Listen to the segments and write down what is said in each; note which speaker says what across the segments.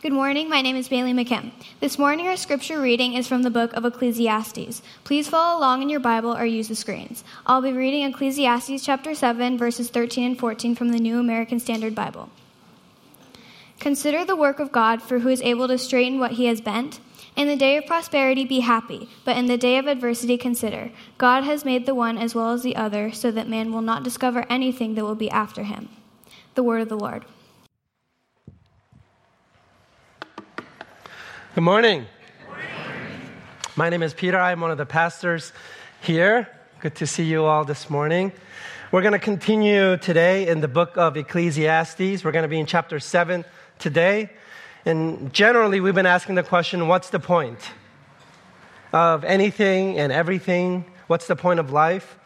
Speaker 1: Good morning. My name is Bailey McKim. This morning, our scripture reading is from the book of Ecclesiastes. Please follow along in your Bible or use the screens. I'll be reading Ecclesiastes chapter 7, verses 13 and 14 from the New American Standard Bible. Consider the work of God, for who is able to straighten what he has bent. In the day of prosperity, be happy, but in the day of adversity, consider God has made the one as well as the other, so that man will not discover anything that will be after him. The word of the Lord.
Speaker 2: Good morning. My name is Peter. I'm one of the pastors here. Good to see you all this morning. We're going to continue today in the book of Ecclesiastes. We're going to be in chapter 7 today. And generally, we've been asking the question what's the point of anything and everything? What's the point of life?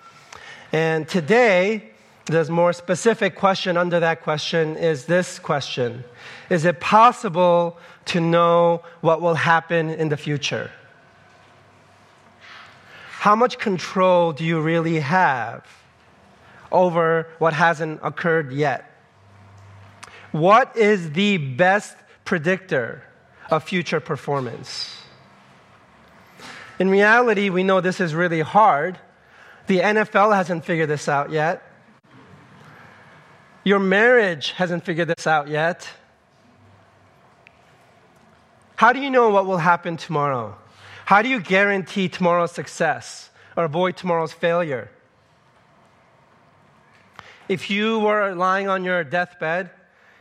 Speaker 2: And today, the more specific question under that question is this question Is it possible to know what will happen in the future? How much control do you really have over what hasn't occurred yet? What is the best predictor of future performance? In reality, we know this is really hard. The NFL hasn't figured this out yet. Your marriage hasn't figured this out yet. How do you know what will happen tomorrow? How do you guarantee tomorrow's success or avoid tomorrow's failure? If you were lying on your deathbed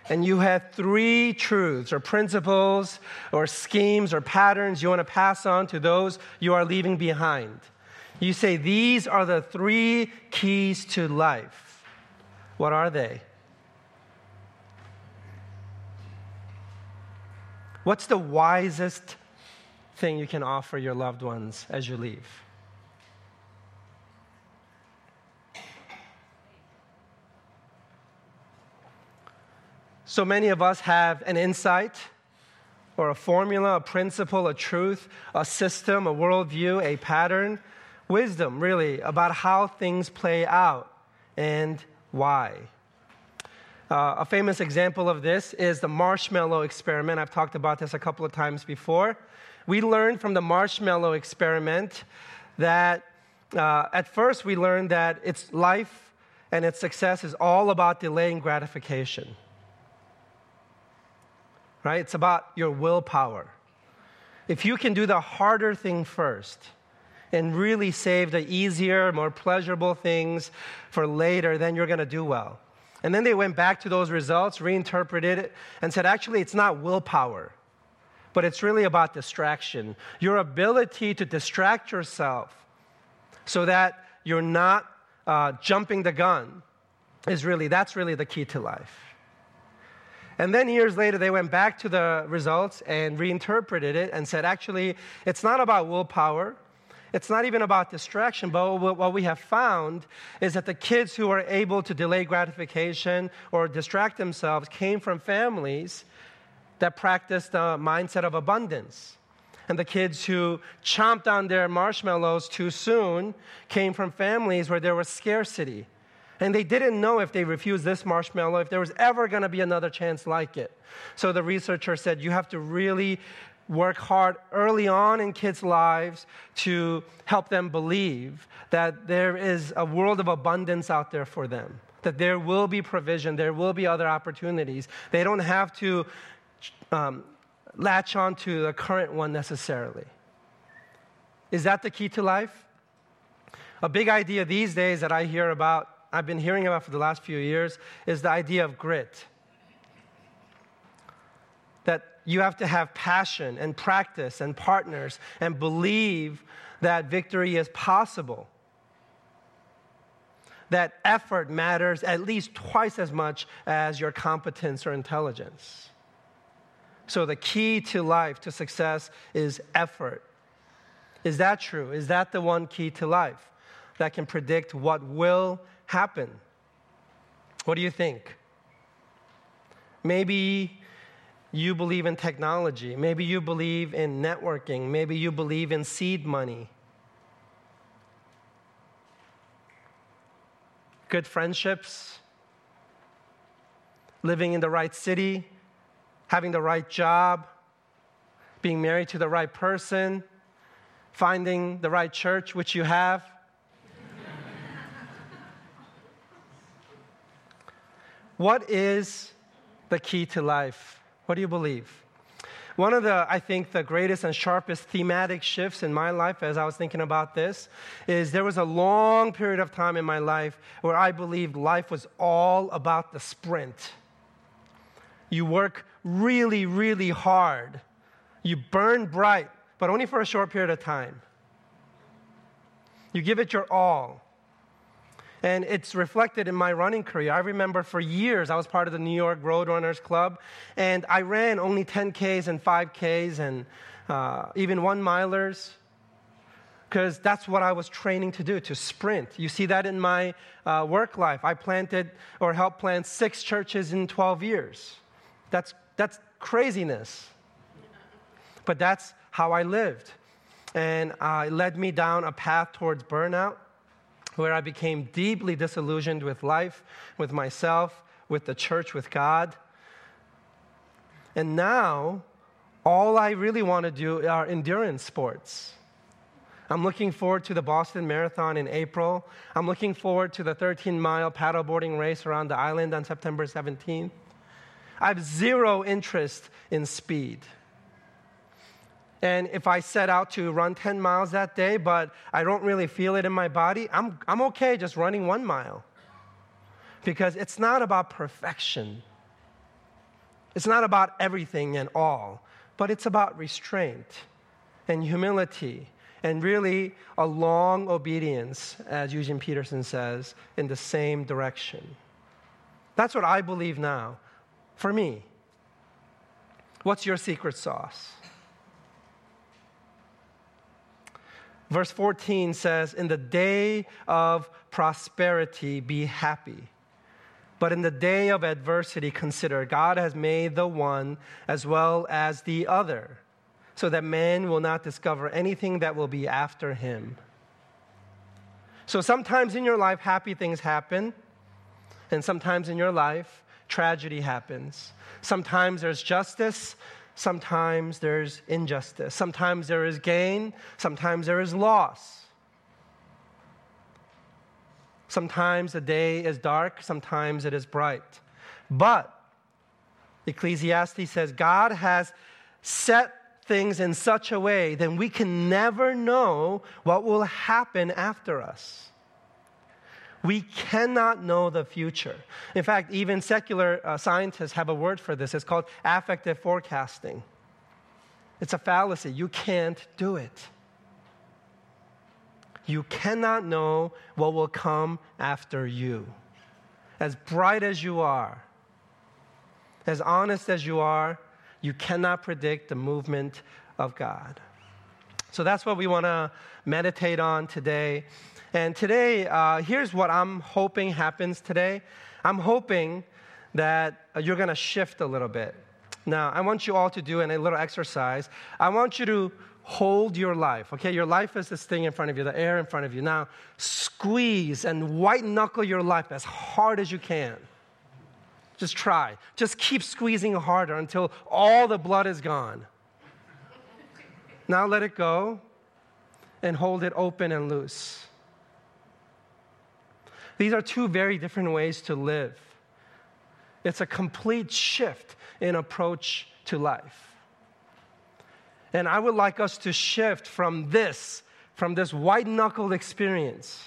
Speaker 2: and you had three truths or principles or schemes or patterns you want to pass on to those you are leaving behind, you say, These are the three keys to life. What are they? What's the wisest thing you can offer your loved ones as you leave? So many of us have an insight or a formula, a principle, a truth, a system, a worldview, a pattern, wisdom, really, about how things play out and why. Uh, a famous example of this is the marshmallow experiment. I've talked about this a couple of times before. We learned from the marshmallow experiment that uh, at first we learned that its life and its success is all about delaying gratification. Right? It's about your willpower. If you can do the harder thing first, and really save the easier, more pleasurable things for later, then you're going to do well. And then they went back to those results, reinterpreted it, and said, actually, it's not willpower, but it's really about distraction. Your ability to distract yourself so that you're not uh, jumping the gun is really, that's really the key to life. And then years later, they went back to the results and reinterpreted it and said, actually, it's not about willpower, it's not even about distraction, but what we have found is that the kids who are able to delay gratification or distract themselves came from families that practiced the mindset of abundance. And the kids who chomped on their marshmallows too soon came from families where there was scarcity. And they didn't know if they refused this marshmallow, if there was ever going to be another chance like it. So the researcher said, you have to really work hard early on in kids' lives to help them believe that there is a world of abundance out there for them, that there will be provision, there will be other opportunities. They don't have to um, latch on to the current one necessarily. Is that the key to life? A big idea these days that I hear about, I've been hearing about for the last few years, is the idea of grit you have to have passion and practice and partners and believe that victory is possible. That effort matters at least twice as much as your competence or intelligence. So, the key to life, to success, is effort. Is that true? Is that the one key to life that can predict what will happen? What do you think? Maybe you believe in technology. Maybe you believe in networking. Maybe you believe in seed money. Good friendships, living in the right city, having the right job, being married to the right person, finding the right church, which you have. what is the key to life? What do you believe? One of the, I think, the greatest and sharpest thematic shifts in my life as I was thinking about this is there was a long period of time in my life where I believed life was all about the sprint. You work really, really hard. You burn bright, but only for a short period of time. You give it your all. And it's reflected in my running career. I remember for years I was part of the New York Roadrunners Club, and I ran only 10Ks and 5Ks and uh, even one milers because that's what I was training to do, to sprint. You see that in my uh, work life. I planted or helped plant six churches in 12 years. That's, that's craziness. But that's how I lived. And uh, it led me down a path towards burnout where I became deeply disillusioned with life, with myself, with the church, with God. And now, all I really want to do are endurance sports. I'm looking forward to the Boston Marathon in April. I'm looking forward to the 13 mile paddleboarding race around the island on September 17th. I have zero interest in speed. And if I set out to run 10 miles that day, but I don't really feel it in my body, I'm, I'm okay just running one mile. Because it's not about perfection, it's not about everything and all, but it's about restraint and humility and really a long obedience, as Eugene Peterson says, in the same direction. That's what I believe now for me. What's your secret sauce? Verse 14 says, In the day of prosperity, be happy. But in the day of adversity, consider God has made the one as well as the other, so that man will not discover anything that will be after him. So sometimes in your life, happy things happen, and sometimes in your life, tragedy happens. Sometimes there's justice, sometimes there's injustice. Sometimes there is gain, sometimes there is loss. Sometimes the day is dark, sometimes it is bright. But Ecclesiastes says God has set things in such a way that we can never know what will happen after us. We cannot know the future. In fact, even secular uh, scientists have a word for this. It's called affective forecasting. It's a fallacy. You can't do it. You cannot know what will come after you. As bright as you are, as honest as you are, you cannot predict the movement of God. So that's what we want to meditate on today. And today, uh, here's what I'm hoping happens today. I'm hoping that you're going to shift a little bit. Now, I want you all to do a little exercise. I want you to hold your life, okay? Your life is this thing in front of you, the air in front of you. Now, squeeze and white knuckle your life as hard as you can. Just try. Just keep squeezing harder until all the blood is gone. Now let it go and hold it open and loose. These are two very different ways to live. It's a complete shift in approach to life. And I would like us to shift from this, from this white knuckled experience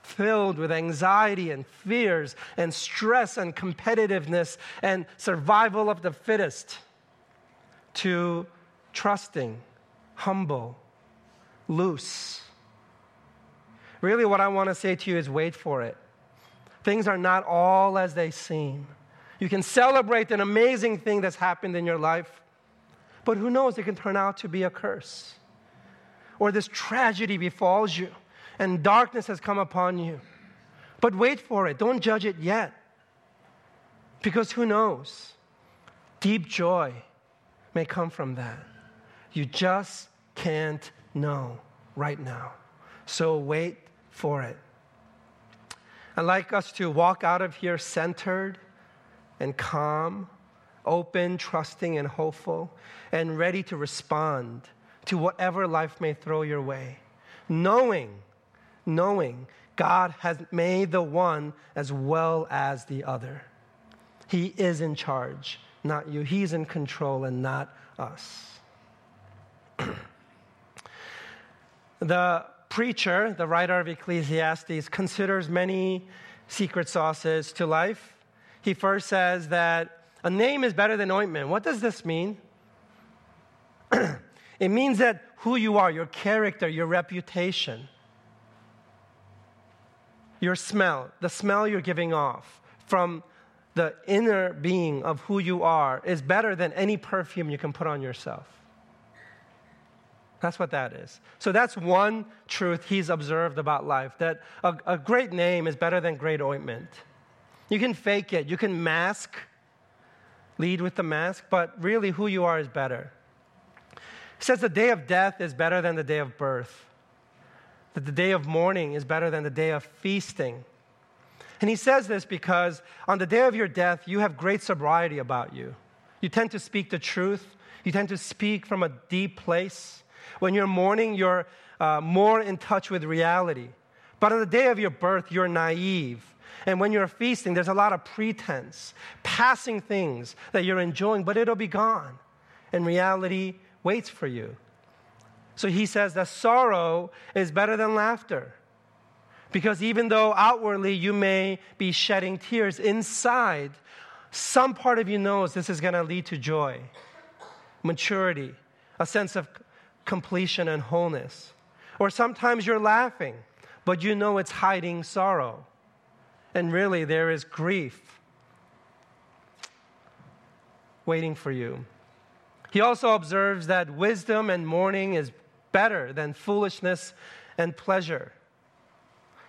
Speaker 2: filled with anxiety and fears and stress and competitiveness and survival of the fittest, to trusting, humble, loose. Really, what I want to say to you is wait for it. Things are not all as they seem. You can celebrate an amazing thing that's happened in your life, but who knows, it can turn out to be a curse. Or this tragedy befalls you and darkness has come upon you. But wait for it, don't judge it yet. Because who knows? Deep joy may come from that. You just can't know right now. So wait for it. I'd like us to walk out of here centered and calm, open, trusting, and hopeful, and ready to respond to whatever life may throw your way, knowing, knowing God has made the one as well as the other. He is in charge, not you. He's in control and not us. the preacher, the writer of Ecclesiastes, considers many secret sauces to life. He first says that a name is better than ointment. What does this mean? it means that who you are, your character, your reputation, your smell, the smell you're giving off from the inner being of who you are is better than any perfume you can put on yourself. That's what that is. So that's one truth he's observed about life that a, a, great name is better than great ointment. You can fake it, you can mask, lead with the mask, but really who you are is better. He says the day of death is better than the day of birth, that the day of mourning is better than the day of feasting. And he says this because on the day of your death, you have great sobriety about you. You tend to speak the truth, you tend to speak from a deep place. When you're mourning, you're uh, more in touch with reality. But on the day of your birth, you're naive. And when you're feasting, there's a lot of pretense, passing things that you're enjoying, but it'll be gone. And reality waits for you. So he says that sorrow is better than laughter. Because even though outwardly you may be shedding tears, inside, some part of you knows this is going to lead to joy, maturity, a sense of completion and wholeness. Or sometimes you're laughing, but you know it's hiding sorrow. And really, there is grief waiting for you. He also observes that wisdom and mourning is better than foolishness and pleasure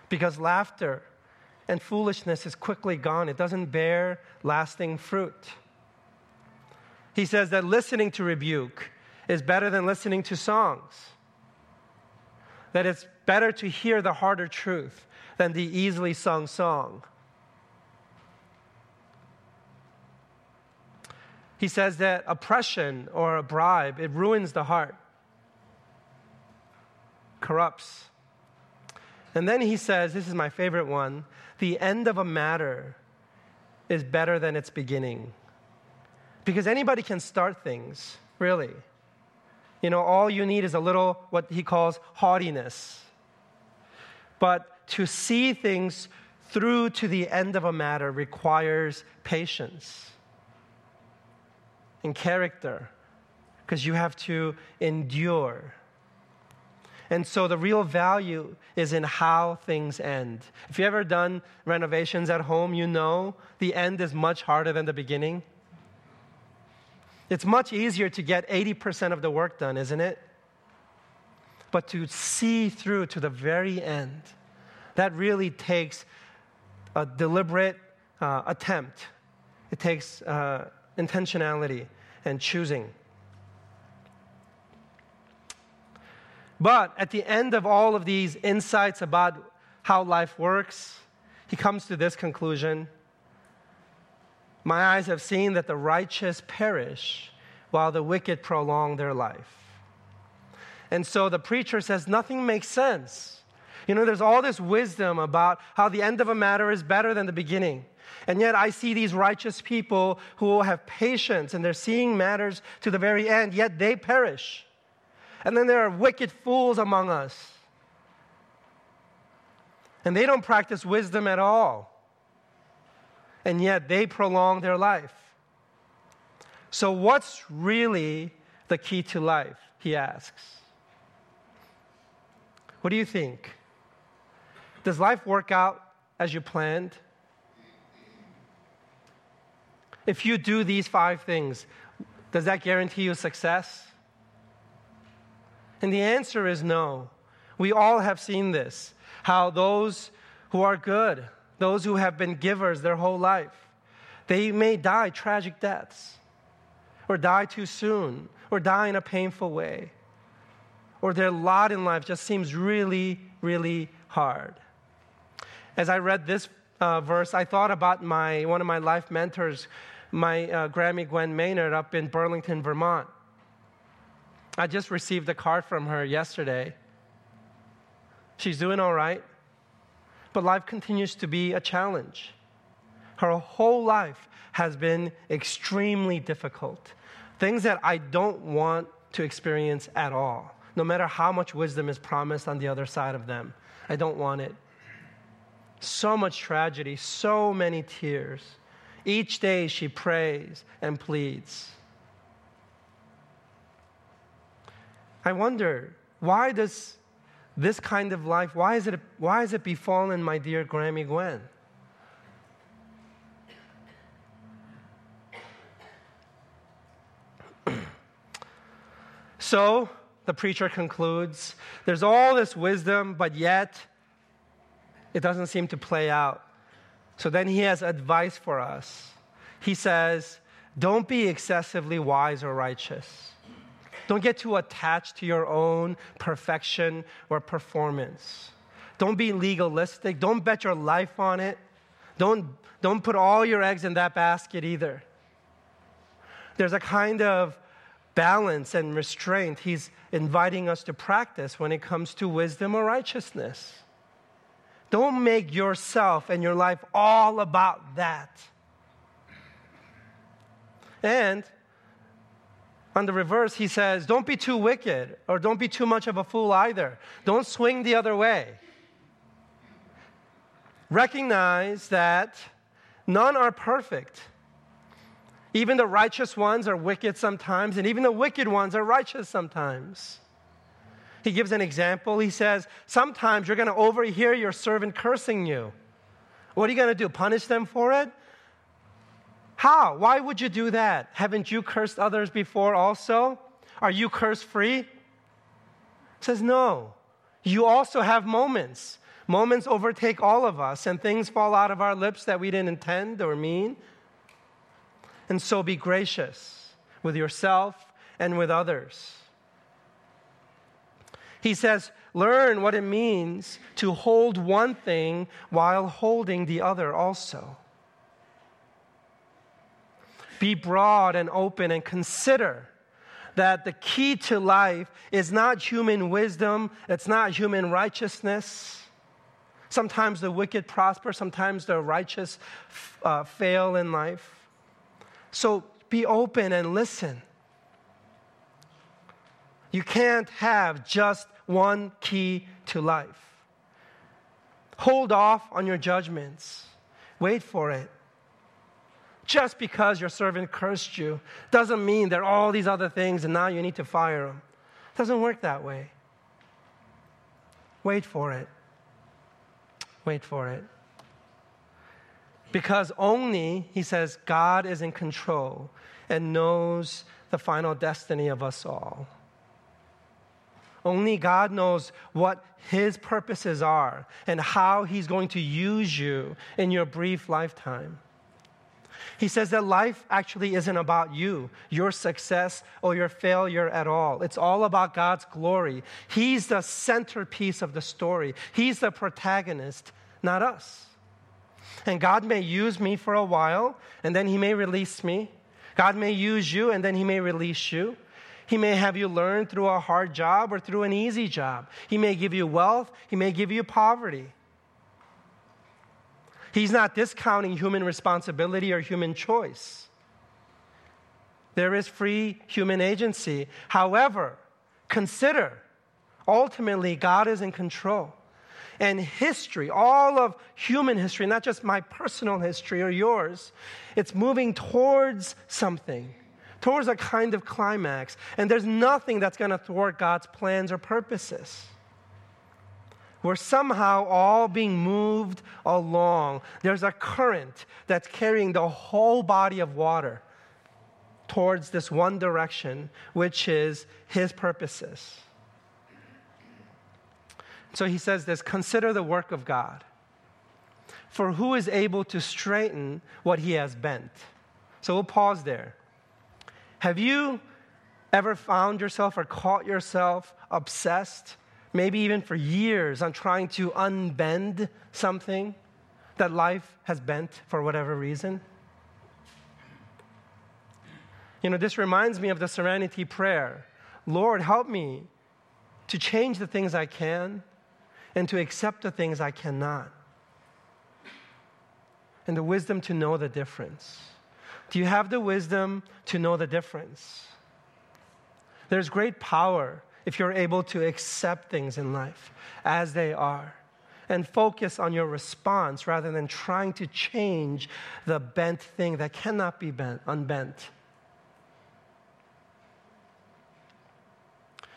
Speaker 2: because laughter and foolishness is quickly gone. It doesn't bear lasting fruit. He says that listening to rebuke is better than listening to songs. That it's better to hear the harder truth than the easily sung song. He says that oppression or a bribe, it ruins the heart, corrupts. And then he says, this is my favorite one the end of a matter is better than its beginning. Because anybody can start things, really. You know, all you need is a little, what he calls haughtiness. But to see things through to the end of a matter requires patience and character, because you have to endure. And so the real value is in how things end. If you've ever done renovations at home, you know the end is much harder than the beginning. It's much easier to get 80% of the work done, isn't it? But to see through to the very end, that really takes a deliberate uh, attempt. It takes uh, intentionality and choosing. But at the end of all of these insights about how life works, he comes to this conclusion My eyes have seen that the righteous perish while the wicked prolong their life. And so the preacher says nothing makes sense. You know, there's all this wisdom about how the end of a matter is better than the beginning. And yet I see these righteous people who have patience and they're seeing matters to the very end, yet they perish. And then there are wicked fools among us. And they don't practice wisdom at all. And yet they prolong their life. So, what's really the key to life? He asks. What do you think? Does life work out as you planned? If you do these five things, does that guarantee you success? And the answer is no. We all have seen this how those who are good, those who have been givers their whole life, they may die tragic deaths, or die too soon, or die in a painful way, or their lot in life just seems really, really hard. As I read this uh, verse, I thought about my, one of my life mentors my uh, Grammy Gwen Maynard up in Burlington, Vermont. I just received a card from her yesterday. She's doing all right, but life continues to be a challenge. Her whole life has been extremely difficult. Things that I don't want to experience at all, no matter how much wisdom is promised on the other side of them. I don't want it. So much tragedy, so many tears. Each day she prays and pleads. I wonder, why does this kind of life, why is it, why is it befallen my dear Grammy Gwen? so, the preacher concludes, there's all this wisdom, but yet it doesn't seem to play out. So then he has advice for us. He says, Don't be excessively wise or righteous. Don't get too attached to your own perfection or performance. Don't be legalistic. Don't bet your life on it. Don't, don't put all your eggs in that basket either. There's a kind of balance and restraint he's inviting us to practice when it comes to wisdom or righteousness. Don't make yourself and your life all about that. And on the reverse, he says, Don't be too wicked or don't be too much of a fool either. Don't swing the other way. Recognize that none are perfect. Even the righteous ones are wicked sometimes, and even the wicked ones are righteous sometimes. He gives an example. He says, Sometimes you're going to overhear your servant cursing you. What are you going to do? Punish them for it? How? Why would you do that? Haven't you cursed others before also? Are you curse free? Says, no. You also have moments. Moments overtake all of us, and things fall out of our lips that we didn't intend or mean. And so be gracious with yourself and with others. He says, learn what it means to hold one thing while holding the other also. Be broad and open and consider that the key to life is not human wisdom, it's not human righteousness. Sometimes the wicked prosper, sometimes the righteous uh, fail in life. So be open and listen. You can't have just one key to life. Hold off on your judgments, wait for it. Just because your servant cursed you doesn't mean there are all these other things and now you need to fire him. It doesn't work that way. Wait for it. Wait for it. Because only, he says, God is in control and knows the final destiny of us all. Only God knows what His purposes are and how He's going to use you in your brief lifetime. He says that life actually isn't about you, your success, or your failure at all. It's all about God's glory. He's the centerpiece of the story, He's the protagonist, not us. And God may use me for a while, and then He may release me. God may use you, and then He may release you. He may have you learn through a hard job or through an easy job. He may give you wealth, He may give you poverty. He's not discounting human responsibility or human choice. There is free human agency. However, consider ultimately God is in control. And history, all of human history, not just my personal history or yours, it's moving towards something, towards a kind of climax. And there's nothing that's going to thwart God's plans or purposes. We're somehow all being moved along. There's a current that's carrying the whole body of water towards this one direction, which is His purposes. So he says this consider the work of God. For who is able to straighten what he has bent? So we'll pause there. Have you ever found yourself or caught yourself obsessed maybe even for years, on trying to unbend something that life has bent for whatever reason? You know, this reminds me of the serenity prayer Lord, help me to change the things I can and to accept the things I cannot. And the wisdom to know the difference. Do you have the wisdom to know the difference? There's great power if you're able to accept things in life as they are and focus on your response rather than trying to change the bent thing that cannot be bent, unbent.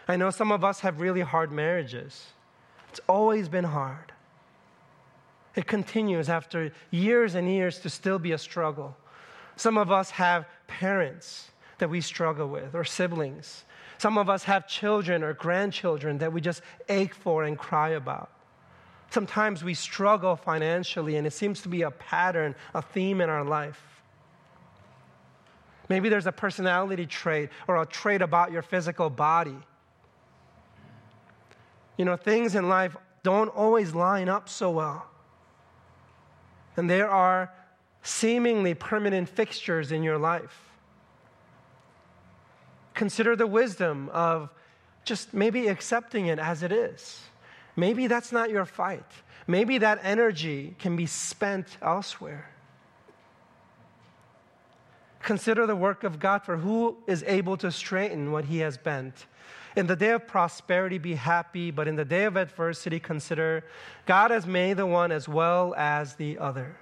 Speaker 2: I know some of us have really hard marriages. It's always been hard. It continues after years and years to still be a struggle. Some of us have parents that we struggle with, or siblings. Some of us have children or grandchildren that we just ache for and cry about. Sometimes we struggle financially, and it seems to be a pattern, a theme in our life. Maybe there's a personality trait or a trait about your physical body. You know, things in life don't always line up so well. And there are seemingly permanent fixtures in your life. Consider the wisdom of just maybe accepting it as it is. Maybe that's not your fight. Maybe that energy can be spent elsewhere. Consider the work of God for who is able to straighten what he has bent. In the day of prosperity, be happy, but in the day of adversity, consider God has made the one as well as the other.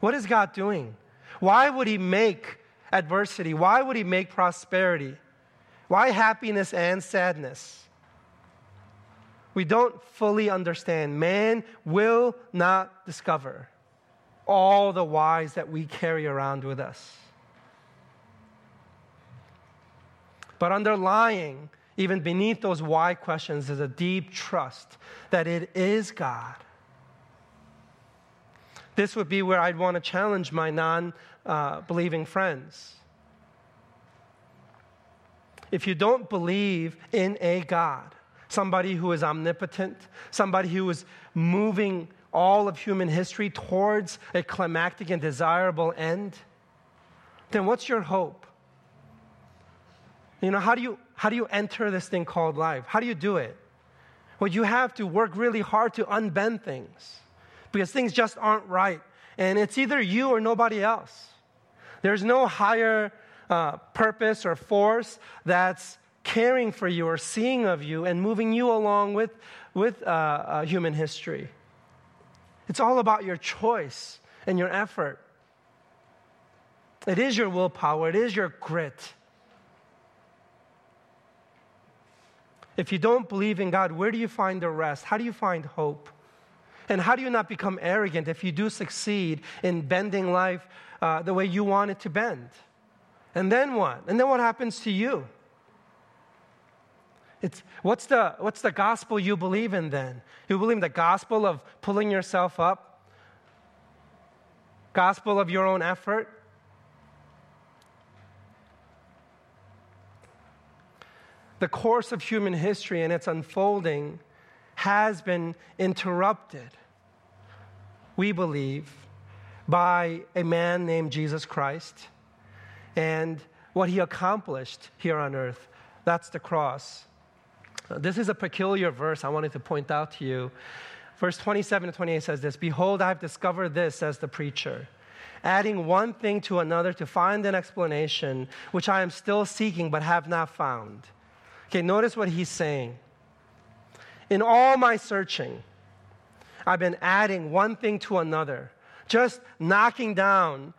Speaker 2: What is God doing? Why would he make adversity? Why would he make prosperity? Why happiness and sadness? we don't fully understand. Man will not discover all the whys that we carry around with us. But underlying, even beneath those why questions, is a deep trust that it is God. This would be where I'd want to challenge my non uh, believing friends. If you don't believe in a God, somebody who is omnipotent, somebody who is moving all of human history towards a climactic and desirable end, then what's your hope? You know, how do you, how do you enter this thing called life? How do you do it? Well, you have to work really hard to unbend things because things just aren't right. And it's either you or nobody else. There's no higher uh, purpose or force that's caring for you or seeing of you and moving you along with, with uh, uh, human history. It's all about your choice and your effort. It is your willpower, it is your grit. If you don't believe in God, where do you find the rest? How do you find hope? And how do you not become arrogant if you do succeed in bending life uh, the way you want it to bend? And then what? And then what happens to you? It's, what's, the, what's the gospel you believe in then? You believe in the gospel of pulling yourself up? Gospel of your own effort? The course of human history and its unfolding has been interrupted, we believe, by a man named Jesus Christ and what he accomplished here on earth. That's the cross. Uh, this is a peculiar verse I wanted to point out to you. Verse 27 to 28 says this Behold, I've discovered this, says the preacher, adding one thing to another to find an explanation, which I am still seeking but have not found. Okay, notice what he's saying. In all my searching, I've been adding one thing to another, just knocking down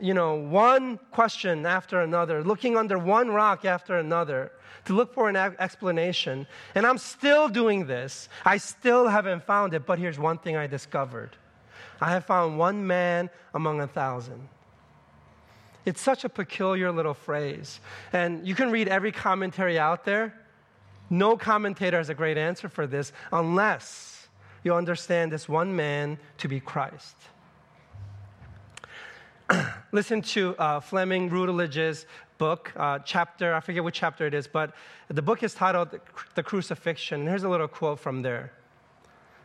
Speaker 2: you know, one question after another, looking under one rock after another to look for an explanation. And I'm still doing this. I still haven't found it, but here's one thing I discovered I have found one man among a thousand. It's such a peculiar little phrase. And you can read every commentary out there. No commentator has a great answer for this unless you understand this one man to be Christ. listen to uh, Fleming Rutledge's book, uh, chapter, I forget which chapter it is, but the book is titled The Crucifixion. And here's a little quote from there.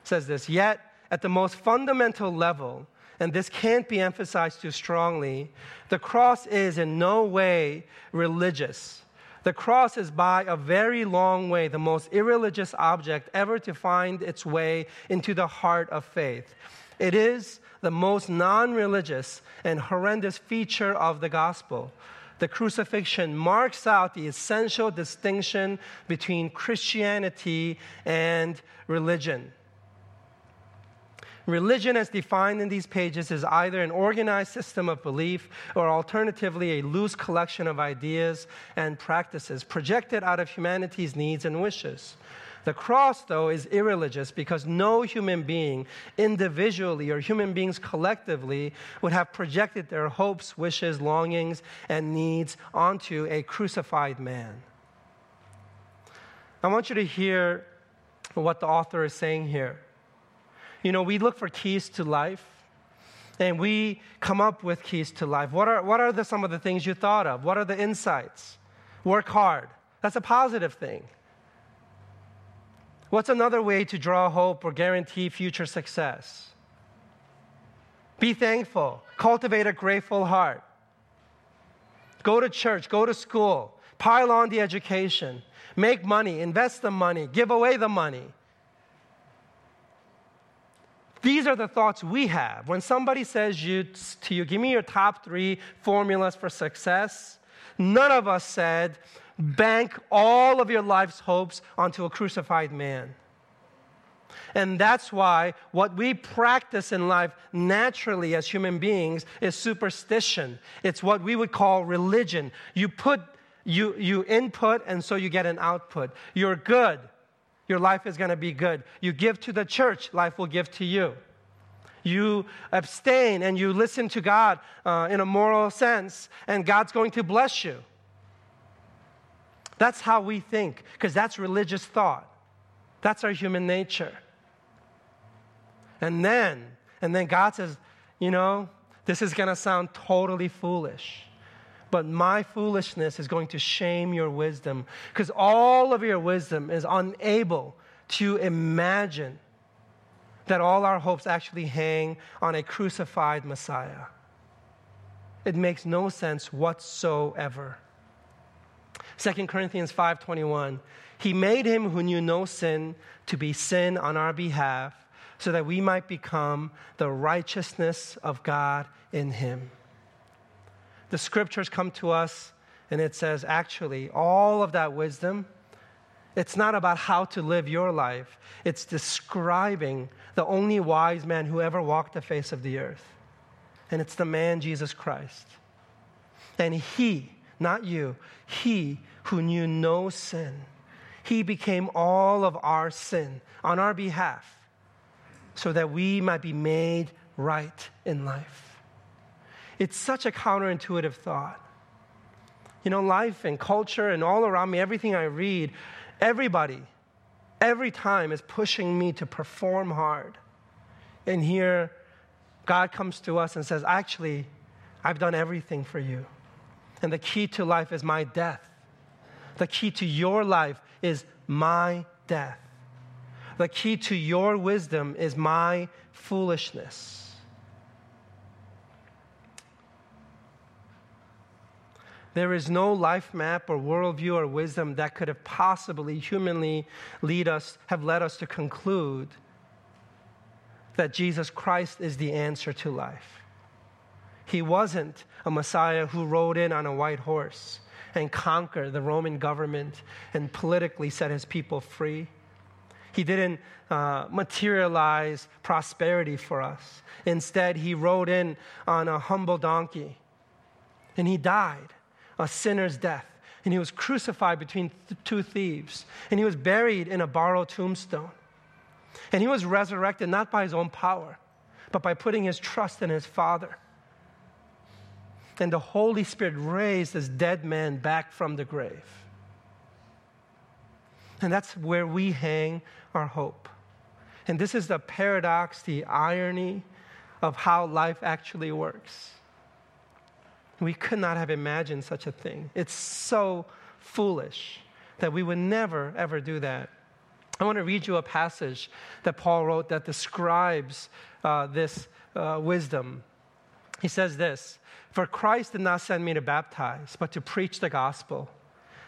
Speaker 2: It says this Yet, at the most fundamental level, and this can't be emphasized too strongly, the cross is in no way religious. The cross is by a very long way the most irreligious object ever to find its way into the heart of faith. It is the most non religious and horrendous feature of the gospel. The crucifixion marks out the essential distinction between Christianity and religion. Religion, as defined in these pages, is either an organized system of belief or alternatively a loose collection of ideas and practices projected out of humanity's needs and wishes. The cross, though, is irreligious because no human being, individually or human beings collectively, would have projected their hopes, wishes, longings, and needs onto a crucified man. I want you to hear what the author is saying here. You know, we look for keys to life and we come up with keys to life. What are, what are the, some of the things you thought of? What are the insights? Work hard. That's a positive thing. What's another way to draw hope or guarantee future success? Be thankful, cultivate a grateful heart. Go to church, go to school, pile on the education, make money, invest the money, give away the money. These are the thoughts we have. When somebody says you, to you, give me your top three formulas for success, none of us said, bank all of your life's hopes onto a crucified man. And that's why what we practice in life naturally as human beings is superstition. It's what we would call religion. You put, you, you input, and so you get an output. You're good your life is going to be good. You give to the church, life will give to you. You abstain and you listen to God uh, in a moral sense, and God's going to bless you. That's how we think, because that's religious thought. That's our human nature. And then, and then God says, you know, this is going to sound totally foolish but my foolishness is going to shame your wisdom because all of your wisdom is unable to imagine that all our hopes actually hang on a crucified Messiah. It makes no sense whatsoever. 2 Corinthians 5:21 He made him who knew no sin to be sin on our behalf so that we might become the righteousness of God in him the scriptures come to us and it says, actually, all of that wisdom, it's not about how to live your life, it's describing the only wise man who ever walked the face of the earth. And it's the man, Jesus Christ. And he, not you, he who knew no sin, he became all of our sin on our behalf so that we might be made right in life. It's such a counterintuitive thought. You know, life and culture and all around me, everything I read, everybody, every time is pushing me to perform hard. And here, God comes to us and says, Actually, I've done everything for you. And the key to life is my death. The key to your life is my death. The key to your wisdom is my foolishness. There is no life map or worldview or wisdom that could have possibly humanly lead us, have led us to conclude that Jesus Christ is the answer to life. He wasn't a Messiah who rode in on a white horse and conquered the Roman government and politically set his people free. He didn't uh, materialize prosperity for us. Instead, he rode in on a humble donkey and he died a sinner's death. And he was crucified between th- two thieves. And he was buried in a borrowed tombstone. And he was resurrected not by his own power, but by putting his trust in his Father. And the Holy Spirit raised this dead man back from the grave. And that's where we hang our hope. And this is the paradox, the irony of how life actually works. We could not have imagined such a thing. It's so foolish that we would never, ever do that. I want to read you a passage that Paul wrote that describes uh, this uh, wisdom. He says this For Christ did not send me to baptize, but to preach the gospel,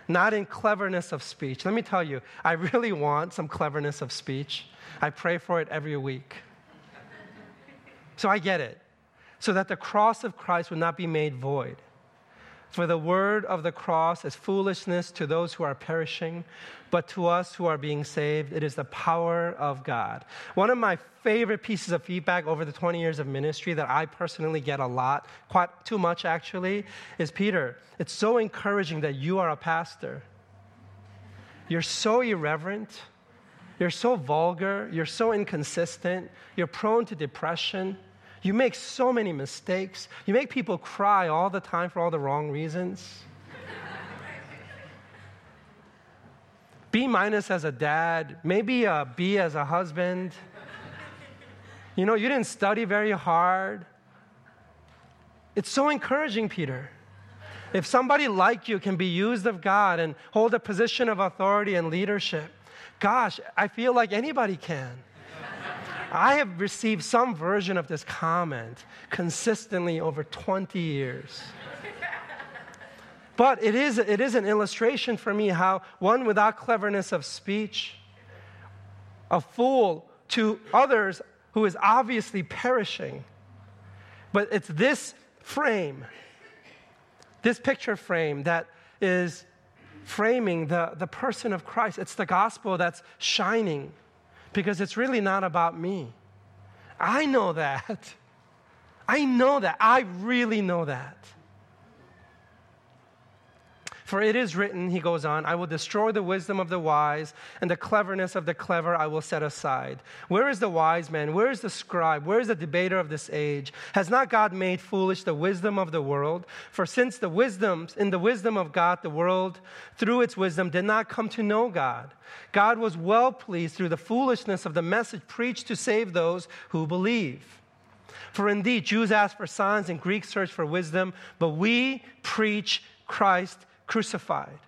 Speaker 2: not in cleverness of speech. Let me tell you, I really want some cleverness of speech. I pray for it every week. So I get it. So that the cross of Christ would not be made void. For the word of the cross is foolishness to those who are perishing, but to us who are being saved, it is the power of God. One of my favorite pieces of feedback over the 20 years of ministry that I personally get a lot, quite too much actually, is Peter, it's so encouraging that you are a pastor. You're so irreverent. You're so vulgar. You're so inconsistent. You're prone to depression. You make so many mistakes. You make people cry all the time for all the wrong reasons. B minus as a dad, maybe a B as a husband. You know, you didn't study very hard. It's so encouraging, Peter. If somebody like you can be used of God and hold a position of authority and leadership, gosh, I feel like anybody can. I have received some version of this comment consistently over 20 years. But it is, it is an illustration for me how one without cleverness of speech, a fool to others who is obviously perishing. But it's this frame, this picture frame, that is framing the, the person of Christ. It's the gospel that's shining because it's really not about me. I know that. I know that. I really know that. For it is written, he goes on, I will destroy the wisdom of the wise, and the cleverness of the clever I will set aside. Where is the wise man? Where is the scribe? Where is the debater of this age? Has not God made foolish the wisdom of the world? For since the wisdom, in the wisdom of God, the world, through its wisdom, did not come to know God. God was well pleased through the foolishness of the message preached to save those who believe. For indeed, Jews ask for signs and Greeks search for wisdom, but we preach Christ crucified.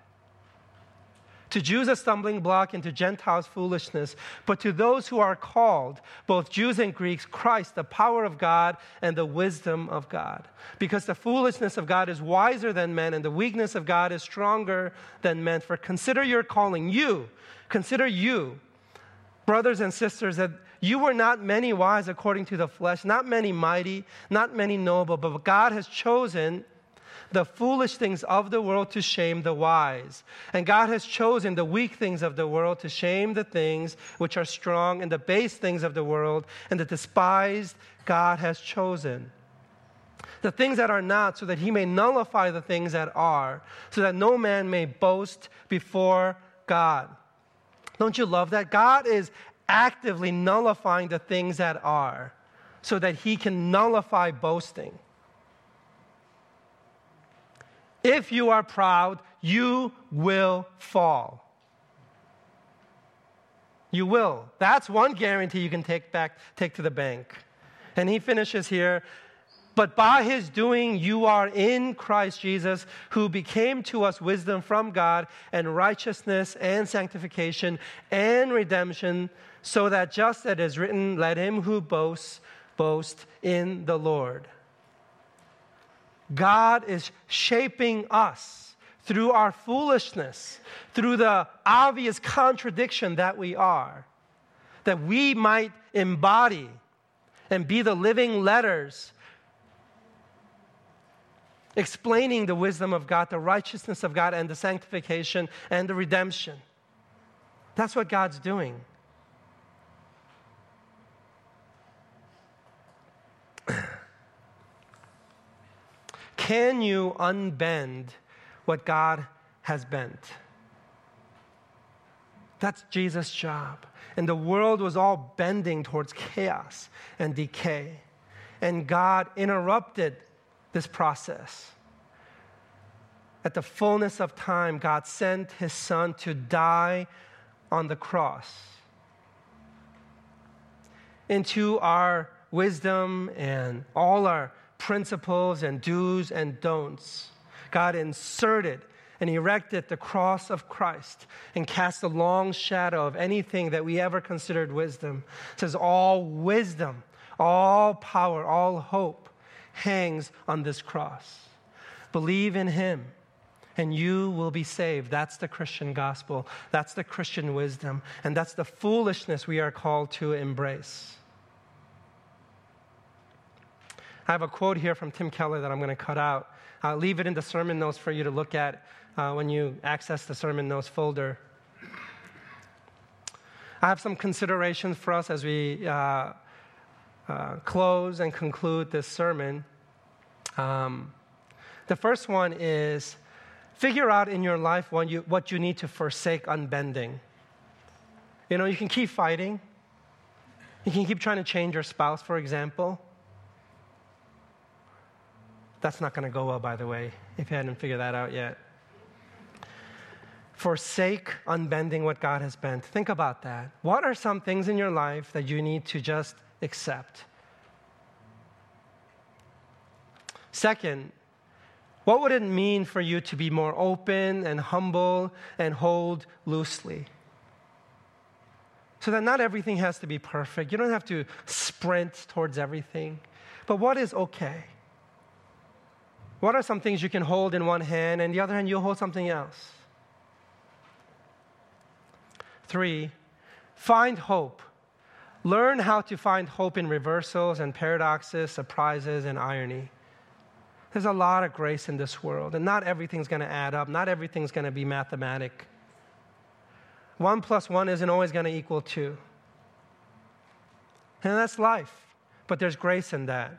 Speaker 2: To Jews, a stumbling block, and to Gentiles, foolishness. But to those who are called, both Jews and Greeks, Christ, the power of God and the wisdom of God. Because the foolishness of God is wiser than men, and the weakness of God is stronger than men. For consider your calling. You, consider you, brothers and sisters, that you were not many wise according to the flesh, not many mighty, not many noble, but God has chosen the foolish things of the world to shame the wise. And God has chosen the weak things of the world to shame the things which are strong, and the base things of the world, and the despised God has chosen. The things that are not, so that he may nullify the things that are, so that no man may boast before God. Don't you love that? God is actively nullifying the things that are, so that he can nullify boasting. If you are proud, you will fall. You will. That's one guarantee you can take back, take to the bank. And he finishes here. But by his doing, you are in Christ Jesus, who became to us wisdom from God and righteousness and sanctification and redemption, so that just as it is written, let him who boasts boast in the Lord. God is shaping us through our foolishness, through the obvious contradiction that we are, that we might embody and be the living letters explaining the wisdom of God, the righteousness of God, and the sanctification and the redemption. That's what God's doing. Can you unbend what God has bent? That's Jesus' job. And the world was all bending towards chaos and decay. And God interrupted this process. At the fullness of time, God sent his son to die on the cross. Into our wisdom and all our principles and do's and don'ts. God inserted and erected the cross of Christ and cast a long shadow of anything that we ever considered wisdom. It says, All wisdom, all power, all hope hangs on this cross. Believe in him and you will be saved. That's the Christian gospel. That's the Christian wisdom. And that's the foolishness we are called to embrace. I have a quote here from Tim Keller that I'm going to cut out. I'll leave it in the sermon notes for you to look at uh, when you access the sermon notes folder. I have some considerations for us as we uh, uh, close and conclude this sermon. Um, the first one is figure out in your life what you, what you need to forsake unbending. You know, you can keep fighting. You can keep trying to change your spouse, for example. That's not going to go well, by the way, if you hadn't figured that out yet. Forsake unbending what God has bent. Think about that. What are some things in your life that you need to just accept? Second, what would it mean for you to be more open and humble and hold loosely? So that not everything has to be perfect. You don't have to sprint towards everything. But what is okay? What are some things you can hold in one hand and the other hand you'll hold something else? Three, find hope. Learn how to find hope in reversals and paradoxes, surprises, and irony. There's a lot of grace in this world, and not everything's going to add up. Not everything's going to be mathematic. One plus one isn't always going to equal two. And that's life, but there's grace in that.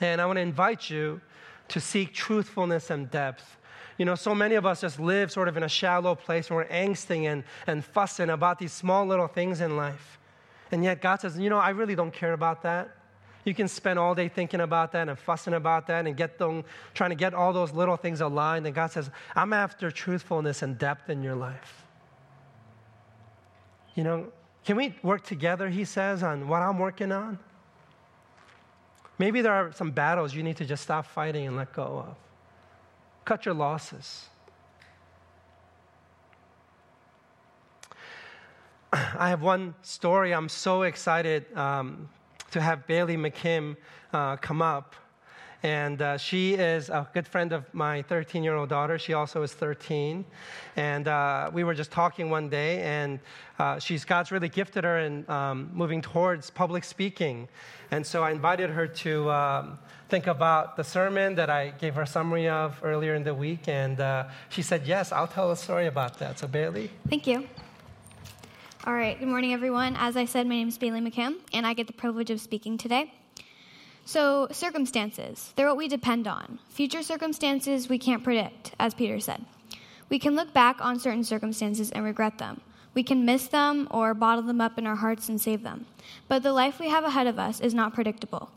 Speaker 2: And I want to invite you to seek truthfulness and depth. You know, so many of us just live sort of in a shallow place and we're angsting and, and fussing about these small little things in life. And yet God says, you know, I really don't care about that. You can spend all day thinking about that and fussing about that and get them, trying to get all those little things aligned. And God says, I'm after truthfulness and depth in your life. You know, can we work together, he says, on what I'm working on? Maybe there are some battles you need to just stop fighting and let go of. Cut your losses. I have one story I'm so excited um, to have Bailey McKim uh, come up. And uh, she is a good friend of my 13 year old daughter. She also is 13. And uh, we were just talking one day, and uh, she's, God's really gifted her in um, moving towards public speaking. And so I invited her to um, think about the sermon that I gave her a summary of earlier in the week. And uh, she said, Yes, I'll tell a story about that. So, Bailey.
Speaker 1: Thank you. All right, good morning, everyone. As I said, my name is Bailey McCam, and I get the privilege of speaking today. So, circumstances, they're what we depend on. Future circumstances we can't predict, as Peter said. We can look back on certain circumstances and regret them. We can miss them or bottle them up in our hearts and save them. But the life we have ahead of us is not predictable.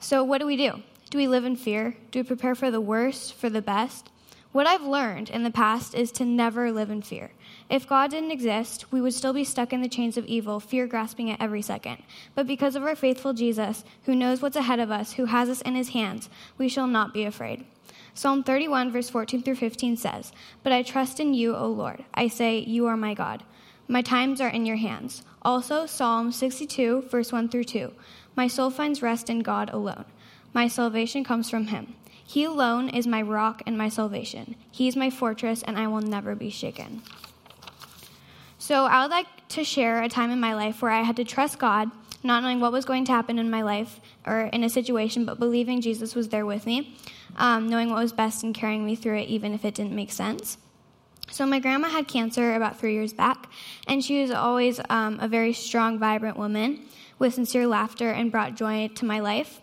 Speaker 1: So, what do we do? Do we live in fear? Do we prepare for the worst, for the best? What I've learned in the past is to never live in fear. If God didn't exist, we would still be stuck in the chains of evil, fear grasping at every second. But because of our faithful Jesus, who knows what's ahead of us, who has us in his hands, we shall not be afraid. Psalm 31, verse 14 through 15 says, But I trust in you, O Lord. I say, You are my God. My times are in your hands. Also, Psalm 62, verse 1 through 2. My soul finds rest in God alone. My salvation comes from him. He alone is my rock and my salvation. He is my fortress, and I will never be shaken. So, I would like to share a time in my life where I had to trust God, not knowing what was going to happen in my life or in a situation, but believing Jesus was there with me, um, knowing what was best and carrying me through it, even if it didn't make sense. So, my grandma had cancer about three years back, and she was always um, a very strong, vibrant woman with sincere laughter and brought joy to my life.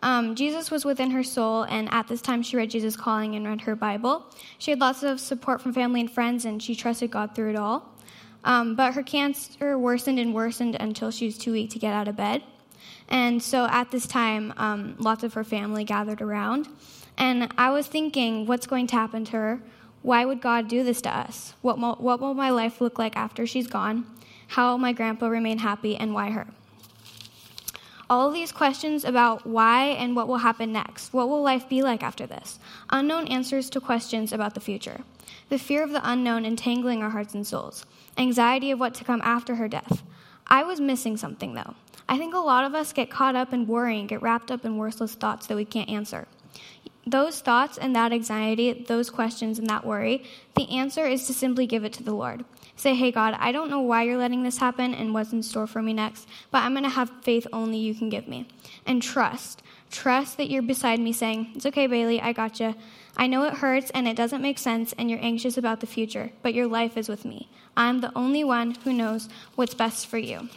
Speaker 1: Um, Jesus was within her soul, and at this time she read Jesus Calling and read her Bible. She had lots of support from family and friends, and she trusted God through it all. Um, but her cancer worsened and worsened until she was too weak to get out of bed. And so at this time, um, lots of her family gathered around. And I was thinking, what's going to happen to her? Why would God do this to us? What, mo- what will my life look like after she's gone? How will my grandpa remain happy, and why her? All these questions about why and what will happen next. What will life be like after this? Unknown answers to questions about the future. The fear of the unknown entangling our hearts and souls. Anxiety of what to come after her death. I was missing something, though. I think a lot of us get caught up in worrying, get wrapped up in worthless thoughts that we can't answer. Those thoughts and that anxiety, those questions and that worry, the answer is to simply give it to the Lord. Say, hey, God, I don't know why you're letting this happen and what's in store for me next, but I'm going to have faith only you can give me. And trust. Trust that you're beside me saying, it's okay, Bailey, I got you. I know it hurts and it doesn't make sense and you're anxious about the future, but your life is with me. I'm the only one who knows what's best for you.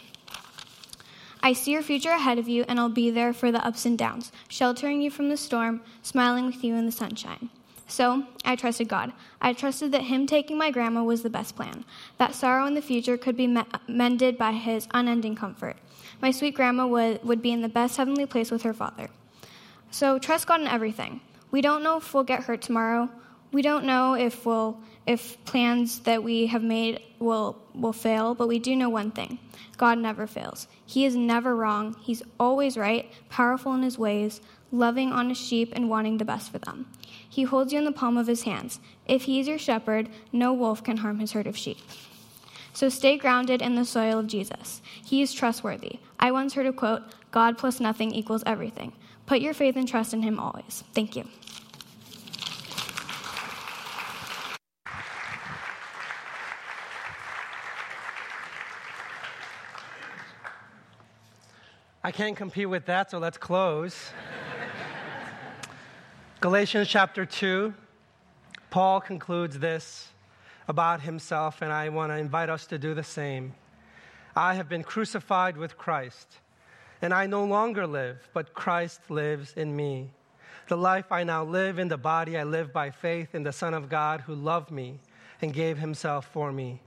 Speaker 1: I see your future ahead of you, and I'll be there for the ups and downs, sheltering you from the storm, smiling with you in the sunshine. So I trusted God. I trusted that Him taking my grandma was the best plan, that sorrow in the future could be me- mended by His unending comfort. My sweet grandma would, would be in the best heavenly place with her father. So trust God in everything. We don't know if we'll get hurt tomorrow. We don't know if we'll if plans that we have made will will fail, but we do know one thing. God never fails. He is never wrong. He's always right, powerful in his ways, loving on his sheep and wanting the best for them. He holds you in the palm of his hands. If he is your shepherd, no wolf can harm his herd of sheep. So stay grounded in the soil of Jesus. He is trustworthy. I once heard a quote God plus nothing equals everything. Put your faith and trust in him always. Thank you.
Speaker 2: I can't compete with that, so let's close. Galatians chapter 2, Paul concludes this about himself, and I want to invite us to do the same. I have been crucified with Christ, and I no longer live, but Christ lives in me. The life I now live in the body, I live by faith in the Son of God who loved me and gave himself for me.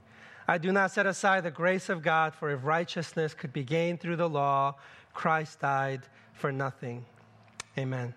Speaker 2: I do not set aside the grace of God, for if righteousness could be gained through the law, Christ died for nothing. Amen.